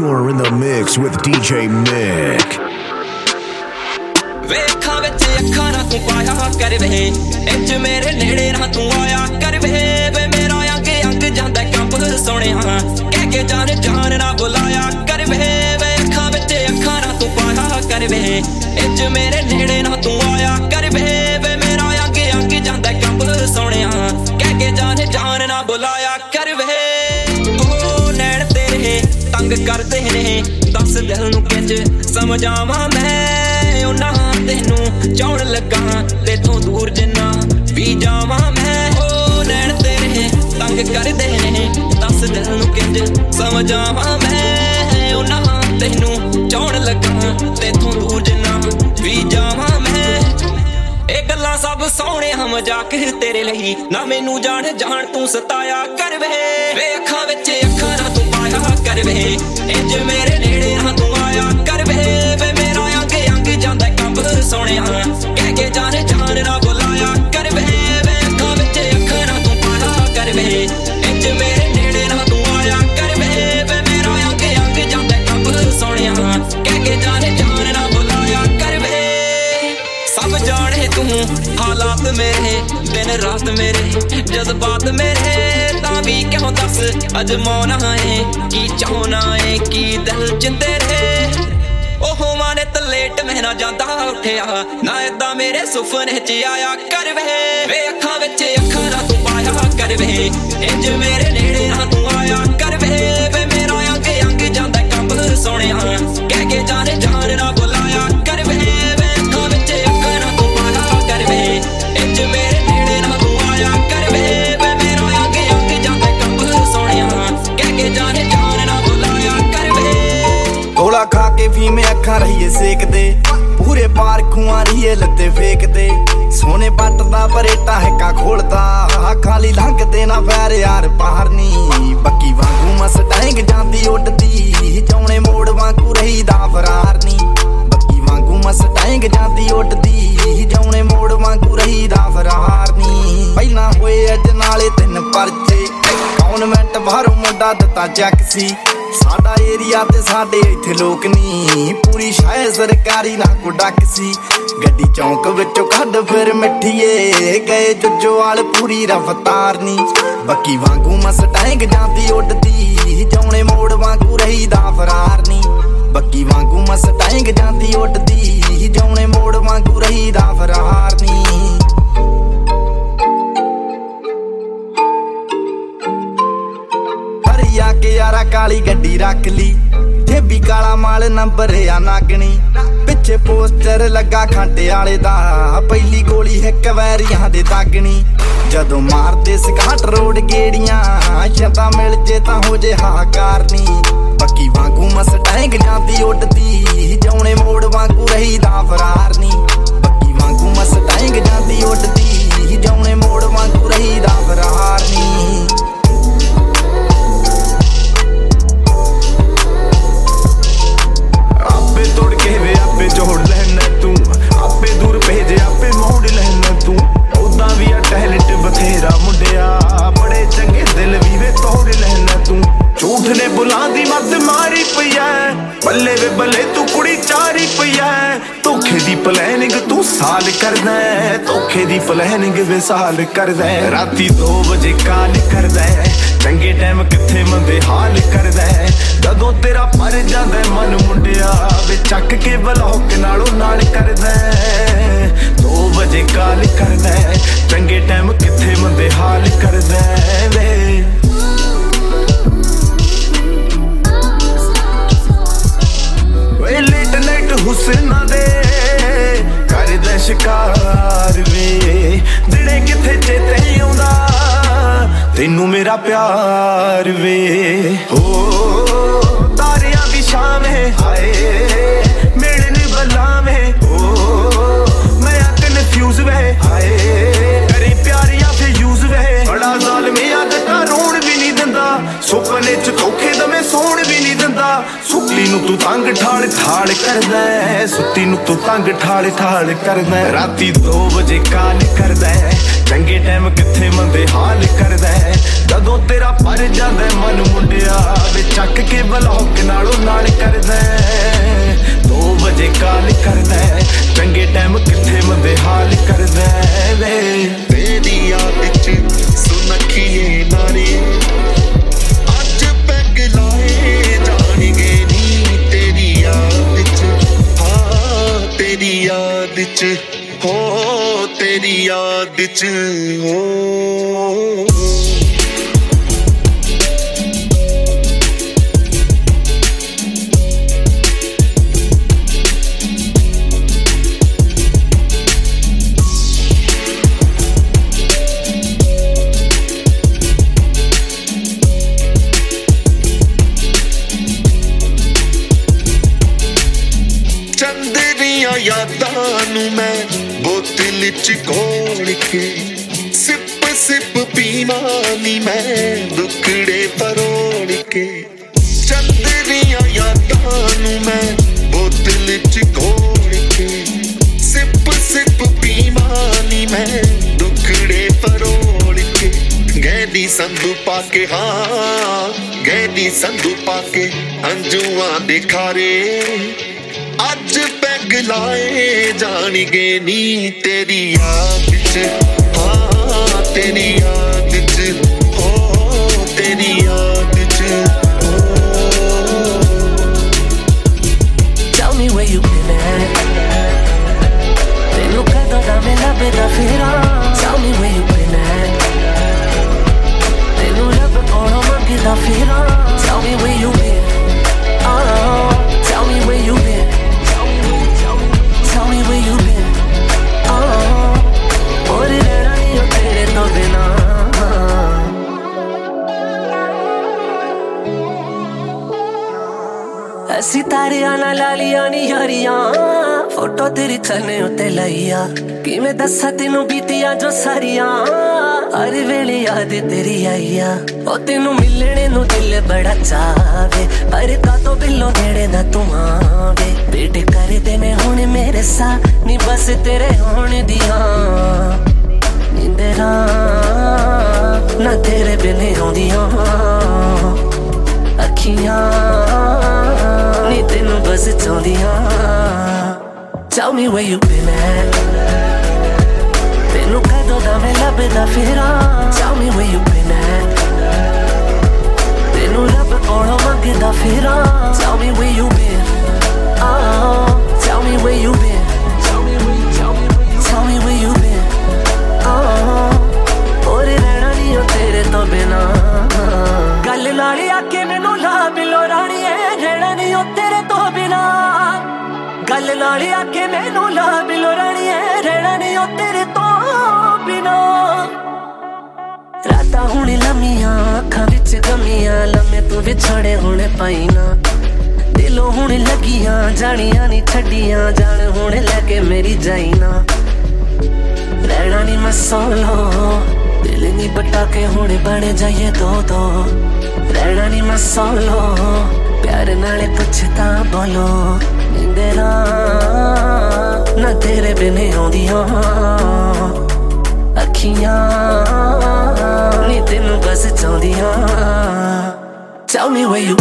You're in the mix with DJ Mick. ਵੇਖਾਂ ਵਿੱਚ ਅੱਖਾਂ ਨਾ ਤੂੰ ਪਾਇਆ ਕਰ ਵੇ ਇੰਜ ਮੇਰੇ ਨੇੜੇ ਨਾ ਤੂੰ ਆਇਆ ਕਰ ਵੇ ਵੇ ਮੇਰਾ ਅੰਗ ਅੰਗ ਜਾਂਦਾ ਕੰਬ ਸੋਹਣਿਆ? ਕਹਿ ਕੇ ਜਾਨ ਜਾਨ ਨਾ ਬੁਲਾਇਆ ਕਰ ਵੇ ਵੇ ਅੱਖਾਂ ਵਿੱਚ ਅੱਖਾਂ ਨਾ ਤੂੰ ਪਾਇਆ ਕਰ ਵੇ ਇੰਜ ਮੇਰੇ ਤੇਰੇ ਤੰਗ ਕਰਦੇ ਨੇ। ਦੱਸ ਦਿਲ ਨੂੰ ਕਿੰਜ ਸਮਝਾਵਾਂ ਮੈਂ। ਉਹਨਾਂ ਤੈਨੂੰ ਚਾਉਣ ਲੱਗਾ ਤੇਥੋਂ ਦੂਰ ਜਿੰਨਾ ਵੀ ਜਾਵਾਂ ਮੈਂ। ਉਹ ਨੈਣ ਤੇਰੇ ਤੰਗ ਕਰਦੇ ਨੇ। ਦੱਸ ਦਿਲ ਨੂੰ ਕਿੰਜ ਸਮਝਾਵਾਂ ਮੈਂ। ਉਹਨਾਂ ਤੈਨੂੰ ਚਾਉਣ ਲੱਗਾ ਤੇਥੋਂ ਦੂਰ ਜਿੰਨਾ ਵੀ ਜਾਵਾਂ ਮੈਂ। ਇਹ ਗੱਲਾਂ ਸਭ ਸੋਹਣੇ ਹਮ ਮਜ਼ਾਕ ਤੇਰੇ ਲਈ। ਨਾ ਮੈਨੂੰ ਜਾਣ ਜਾਣ ਤੂੰ ਸਤਾਇਆ ਕਰ ਵੇ ਵੇ ਅੱਖਾਂ ਵਿੱਚ ਅੱਖਾਂ ਨਾ ਤੂੰ ਪਾਇਆ ਕਰ ਵੇ। ਇੰਜ ਮੇਰੇ ਨੇੜੇ ਨਾ ਤੂੰ ਆਇਆ ਕਰ ਵੇ। ਵੇ ਮੇਰਾ ਅੰਗ ਅੰਗ ਜਾਂਦਾ ਕੰਬ ਸੋਹਣਿਆ ਕਹਿ ਕੇ ਜਾਣ ਜਾਣ ਨਾ ਬੁਲਾਇਆ ਕਰ ਵੇ। ਵੇ ਅੱਖਾਂ ਵਿੱਚ ਅੱਖਾਂ ਨਾ ਤੂੰ ਪਾਇਆ ਕਰ ਵੇ। ਇੰਜ ਮੇਰੇ ਨੇੜੇ ਨਾ, ਤੂੰ ਆਇਆ ਕਰ ਵੇ। ਵੇ ਮੇਰਾ ਅੰਗ ਅੰਗ ਜਾਂਦਾ ਕੰਬ ਸੋਹਣਿਆ ਕਹਿ ਕੇ ਜਾਣ ਜਾਣ ਨਾ ਬੁਲਾਇਆ ਕਰ ਵੇ। ਸਭ ਜਾਣੇ ਤੂੰ ਹਾਲਾਤ ਮੇਰੇ ਦਿਨ ਰਾਤ ਮੇਰੇ, ਜਜ਼ਬਾਤ ਮੇਰੇ। ਤਾਂ ਵੀ ਕਿਉਂ ਦੱਸ ਅਜਮਾਉਣਾ ਏ ਕੀ ਚਾਹਣਾ ਏ, ਕੀ ਦਿਲ ਚ ਤੇਰੇ ਉਹ ਮਾਨੇ ਤਲੇਟ ਮੈਂ ਨਾ ਜਾਂਦਾ ਉੱਠਿਆ, ਨਾ ਏਦਾਂ ਮੇਰੇ ਸੁਪਨੇ ਚ ਆਇਆ ਕਰ ਵੇ ਵੇ ਅੱਖਾਂ ਵਿੱਚ ਅੱਖਾਂ ਨਾ ਤੂੰ ਪਾਇਆ ਕਰ ਵੇ ਇੰਜ ਮੇਰੇ ਨੇੜੇ ਨਾ ਤੂੰ ਆਇਆ ਕਰ ਵੇ ਵੇ ਮੇਰਾ ਅੰਗ ਅੰਗ ਜਾਂਦਾ ਕੰਬ ਸੋਹਣਿਆ ਅੱਖਾਂ ਰਹੀਏ ਸੇਕਦੇ ਪੂਰੇ ਪਾਰ ਖੂਆਂ ਰਹੀਏ ਲੱਤੇ ਫੇਕਦੇ। ਸੋਨੇ ਬੱਟ ਦਾ ਬਰੇਟਾ ਹੈਕਾ ਖੋਲਦਾ। ਖਾਲੀ ਲੰਘਦੇ ਨਾ ਫੈਰ ਯਾਰ ਪਾਰਨੀ ਬੱਕੀ ਵਾਂਗੂ ਮਸਟੈਂਗ ਜਾਂਦੀ, ਉੱਡਦੀ। ਜੌਣੇ ਮੋੜ ਵਾਂਗੂ ਰਹੀਦਾ ਫਰਾਰਨੀ ਬੱਕੀ ਵਾਂਗੂ ਮਸਟੈਂਗ ਜਾਂਦੀ, ਉੱਡਦੀ। ਜੌਣੇ ਮੋੜ ਵਾਂਗੂ ਰਹੀਦਾ ਫਰਾਰਨੀ ਪਹਿਲਾਂ ਹੋਏ ਅੱਜ ਨਾਲੇ ਤਿੰਨ ਪਰਚੇ। ਕੌਨਵੈਂਟ ਬਾਹਰੋਂ ਮੁੰਡਾ ਦਿੱਤਾ ਚੈੱਕ ਸੀ। ਸਾਡਾ ਏਰੀਆ ਤੇ ਸਾਡੇ ਇੱਥੇ ਲੋਕ ਨਹੀਂ ਪੂਰੀ ਸ਼ਾਇ ਸਰਕਾਰੀ ਨਾ ਕੋ ਡੱਕ ਸੀ। ਗੱਡੀ ਚੌਂਕ ਵਿੱਚੋਂ ਕੱਢ ਫਿਰ ਮਿੱਠੀਏ। ਗਏ ਜੁੱਜੋਵਾਲ ਪੂਰੀ ਰਫਤਾਰ ਨਹੀਂ ਬੱਕੀ ਵਾਂਗੂ ਮਸਟੈਂਗ ਜਾਂਦੀ ਉੱਡਦੀ। ਜੌਣੇ ਮੋੜ ਵਾਂਗੂ ਰਹੀਦਾ ਫਰਾਰ ਨਹੀਂ ਬੱਕੀ ਵਾਂਗੂ ਮਸਟੈਂਗ ਜਾਂਦੀ ਉੱਡਦੀ। ਜੌਣੇ ਮੋੜ ਵਾਂਗੂ ਰਹੀਦਾ ਫਰਾਰ ਨਹੀਂ ਹਰੀਆ ਕੇ ਯਾਰਾ ਕਾਲੀ ਗੱਡੀ ਰੱਖ ਲਈ। ਜੇਬੀ ਕਾਲਾ ਮਾਲ ਨੰਬਰ ਆ ਨਾਗਣੀ। ਪਿੱਛੇ ਪੋਸਟਰ ਲੱਗਾ ਖਾਂਟੇ ਵਾਲੇ ਦਾ। ਪਹਿਲੀ ਗੋਲੀ ਇੱਕ ਵੈਰੀਆਂ ਦੇ ਦਾਗਣੀ। ਜਦੋਂ ਮਾਰਦੇ ਸਕਾਟ ਰੋਡ ਗੇੜੀਆਂ ਸ਼ੰਦਾ ਮਿਲ ਜੇ ਤਾਂ ਹੋ ਜੇ ਹਾਕਾਰ ਨਹੀਂ ਬੱਕੀ ਵਾਂਗੂ ਮਸਟੈਂਗ ਜਾਂਦੀ ਉੱਡਦੀ ਜੌਣੇ ਮੋੜ ਵਾਂਗੂ ਰਹੀਦਾ ਫਰਾਰ ਨਹੀਂ ਬੁਲਾਉਂਦੀ ਮੱਤ ਮਾਰੀ ਪਈਆ ਬੱਲੇ ਵੇ ਬੱਲੇ ਤੂੰ ਕੁੜੀ ਚਾਰੀ ਪਈਆ ਧੋਖੇ ਦੀ ਪਲੈਨਿੰਗ ਤੂੰ ਸਾਲ ਕਰਦਾ ਹੈ, ਧੋਖੇ ਦੀ ਪਲੈਨਿੰਗ ਵੇ ਸਾਲ ਕਰਦਾ ਹੈ। ਰਾਤੀ 2 ਵਜੇ ਕਾਲ ਕਰਦਾ ਹੈ, ਚੰਗੇ ਟਾਈਮ ਕਿੱਥੇ ਮੰਦੇ ਹਾਲ ਕਰਦਾ ਹੈ। ਜਦੋਂ ਤੇਰਾ ਪਰ ਜਾਂਦਾ ਹੈ ਮਨ ਮੁੰਡਿਆ ਵੇ ਚੱਕ ਕੇ ਬਲੌਕ ਨਾਲੋਂ ਨਾਲ ਕਰਦਾ 2 ਵਜੇ ਕਾਲ ਕਰਦਾ ਹੈ, ਚੰਗੇ ਟਾਈਮ ਕਿੱਥੇ ਮੰਦੇ ਹਾਲ ਕਰਦਾ ਨੂੰ ਤੂੰ ਤੰਗ ਠਾਲ ਠਾਲ ਕਰਦਾ ਸੁੱਤੀ ਨੂੰ ਤੂੰ ਤੰਗ ਠਾਲ ਠਾਲ ਕਰਦਾ ਰਾਤੀ 2 ਵਜੇ ਕਾਲ ਕਰਦਾ ਚੰਗੇ ਟਾਈਮ ਕਿੱਥੇ ਮੰਦੇ ਹਾਲ ਕਰਦਾ ਜਦੋਂ ਤੇਰਾ ਪਰ ਜਾਂਦਾ ਮਨ ਮੁੰਡਿਆ ਵੇ ਚੱਕ ਕੇ ਬਲੌਕ ਨਾਲੋਂ ਨਾਲ ਕਰਦਾ 2 ਵਜੇ ਕਾਲ ਕਰਦਾ ਚੰਗੇ ਟਾਈਮ ਕਿੱਥੇ ਮੰਦੇ ਹਾਲ ਕਰਦਾ ਵੇ ਵੇ ਦੀ ਯਾਦ ਚ ਸੁਣ ਅੱਖੀਏ ਨਾ 'ਚ ਹੋ ਤੇਰੀ ਯਾਦ ਚ ਹੋ। ਮੈਂ ਬੋਤਲ ਚ ਘੋਲ ਕੇ ਸਿਪ ਸਿਪ ਪੀਵਾਂ ਨੀ ਮੈਂ ਦੁਖੜੇ ਪਰੋੜ ਕੇ। ਚੰਦਰੀਆਂ ਯਾਦਾਂ ਨੂੰ ਮੈਂ ਬੋਤਲ ਚ ਘੋਲ ਕੇ। ਸਿਪ ਸਿਪ ਪੀਵਾਂ ਨੀ ਮੈਂ ਦੁਖੜੇ ਪਰੋੜ ਕੇ। ਗੈਦੀ ਸੰਧੂ ਪਾ ਕੇ, ਹਾਂ। ਗੈਦੀ ਸੰਧੂ ਪਾ ਕੇ, ਅੰਜੂਆਂ ਦੇ ਖਾਰੇ। ਅੱਜ ਪੈਗ ਲਾਏ ਜਾਣਗੇ ਨੀ ਤੇਰੀ ਯਾਦ ਚ ਤੇਰੀ ਚੰਨੇ ਉੱਤੇ ਲਈਆ। ਕਿਵੇਂ ਦੱਸਾਂ ਤੈਨੂੰ ਬੀਤੀਆਂ ਜੋ ਸਾਰੀਆਂ? ਹਰ ਵੇਲੇ ਯਾਦ ਤੇਰੀ ਆਈਆ। ਉਹ ਤੈਨੂੰ ਮਿਲਣੇ ਨੂੰ ਦਿਲ ਬੜਾ ਚਾਵੇ। ਪਰ ਕਾਤੋਂ ਬਿੱਲੋ ਨੇੜੇ ਨਾ ਤੂੰ ਆਵੇ? ਬੇਟੇ ਕਰਦੇ ਨੇ ਹੁਣ ਮੇਰੇ ਸਾ ਨੀ ਬਸ ਤੇਰੇ ਹੋਣ ਦੀਆਂ। ਨਿੰਦਰਾਂ ਨਾ ਤੇਰੇ ਬਿਨੇ ਆਉਂਦੀਆਂ ਅੱਖੀਆਂ ਨੀ ਤੈਨੂੰ ਬਸ ਚਾਹੁੰਦੀਆਂ Tell me where you been at. Tenu que dame la pena fira. Tell me where you been at. Tenu la pe koro manke da fira. Tell me where you been. Oh, tell me where you been. ਨਾਲ ਆਕੇ ਮੈਨੂੰ ਲਾ ਬਿਲੋ ਰਾਣੀਏ ਰਹਿਣਾ ਨਹੀਂ ਉਹ ਤੇਰੇ ਤੋਂ ਬਿਨਾ। ਰਾਤਾਂ ਹੁਣ ਲੰਮੀਆਂ, ਅੱਖਾਂ ਵਿੱਚ ਗਮੀਆਂ, ਲੰਮੇ ਤੂੰ ਵਿਛੜੇ ਹੁਣ ਪਾਈ ਨਾ। ਦਿਲੋਂ ਹੁਣ ਲੱਗੀਆਂ, ਜਾਣੀਆਂ ਨਹੀਂ ਛੱਡੀਆਂ, ਜਾਣ ਹੁਣ ਲੈ ਕੇ ਮੇਰੀ ਜਾਈ ਨਾ। ਰਹਿਣਾ ਨਹੀਂ ਮੈਂ ਸੋਲੋ, ਦਿਲ ਨਹੀਂ ਬਟਾ ਕੇ ਹੁਣ ਬਣ ਜਾਈਏ ਦੋ ਦੋ ਰਹਿਣਾ ਨਹੀਂ ਮੈਂ ਸੋਲੋ ਪਿਆਰ ਨਾਲੇ ਪੁੱਛਦਾ ਬੋਲੋ ਨਿੰਦਰਾ ਨਾ ਤੇਰੇ ਬਿਨੇ ਆਉਂਦੀਆਂ। ਅੱਖੀਆਂ ਨੀ ਤੈਨੂੰ ਬਸ ਚਾਹੁੰਦੀਆਂ Tell me where you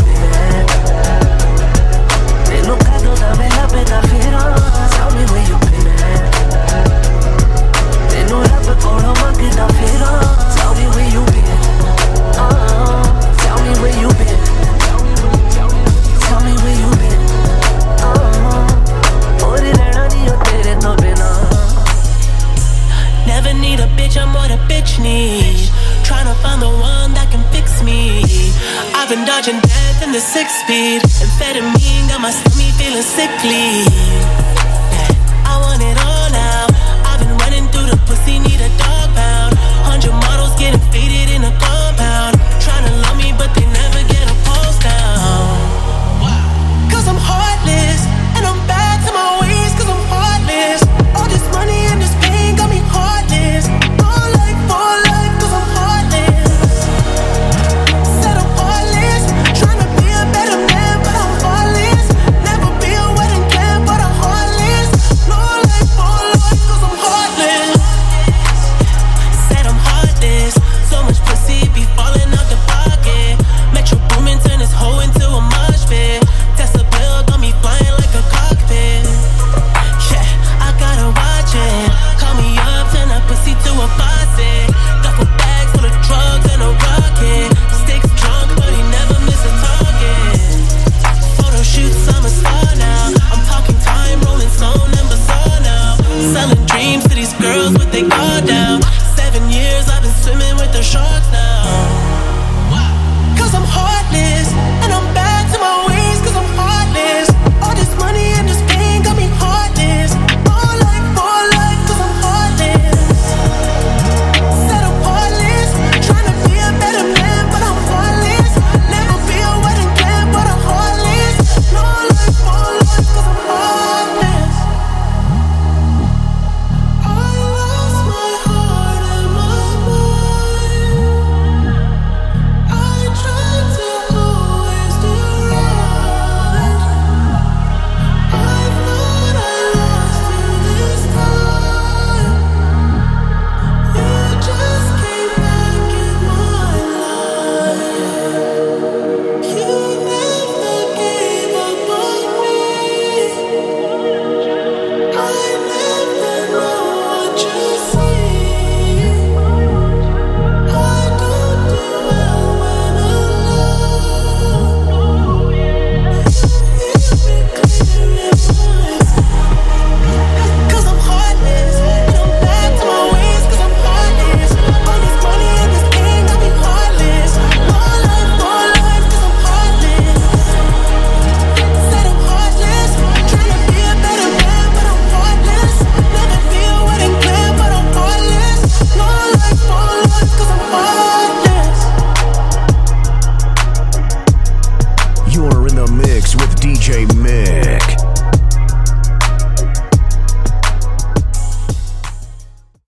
Sergeant death in the six speed. Amphetamine got my stomach feeling sickly. Yeah, I want it all now. I've been running through the pussy, need a dog pound. Hundred models getting faded in a car.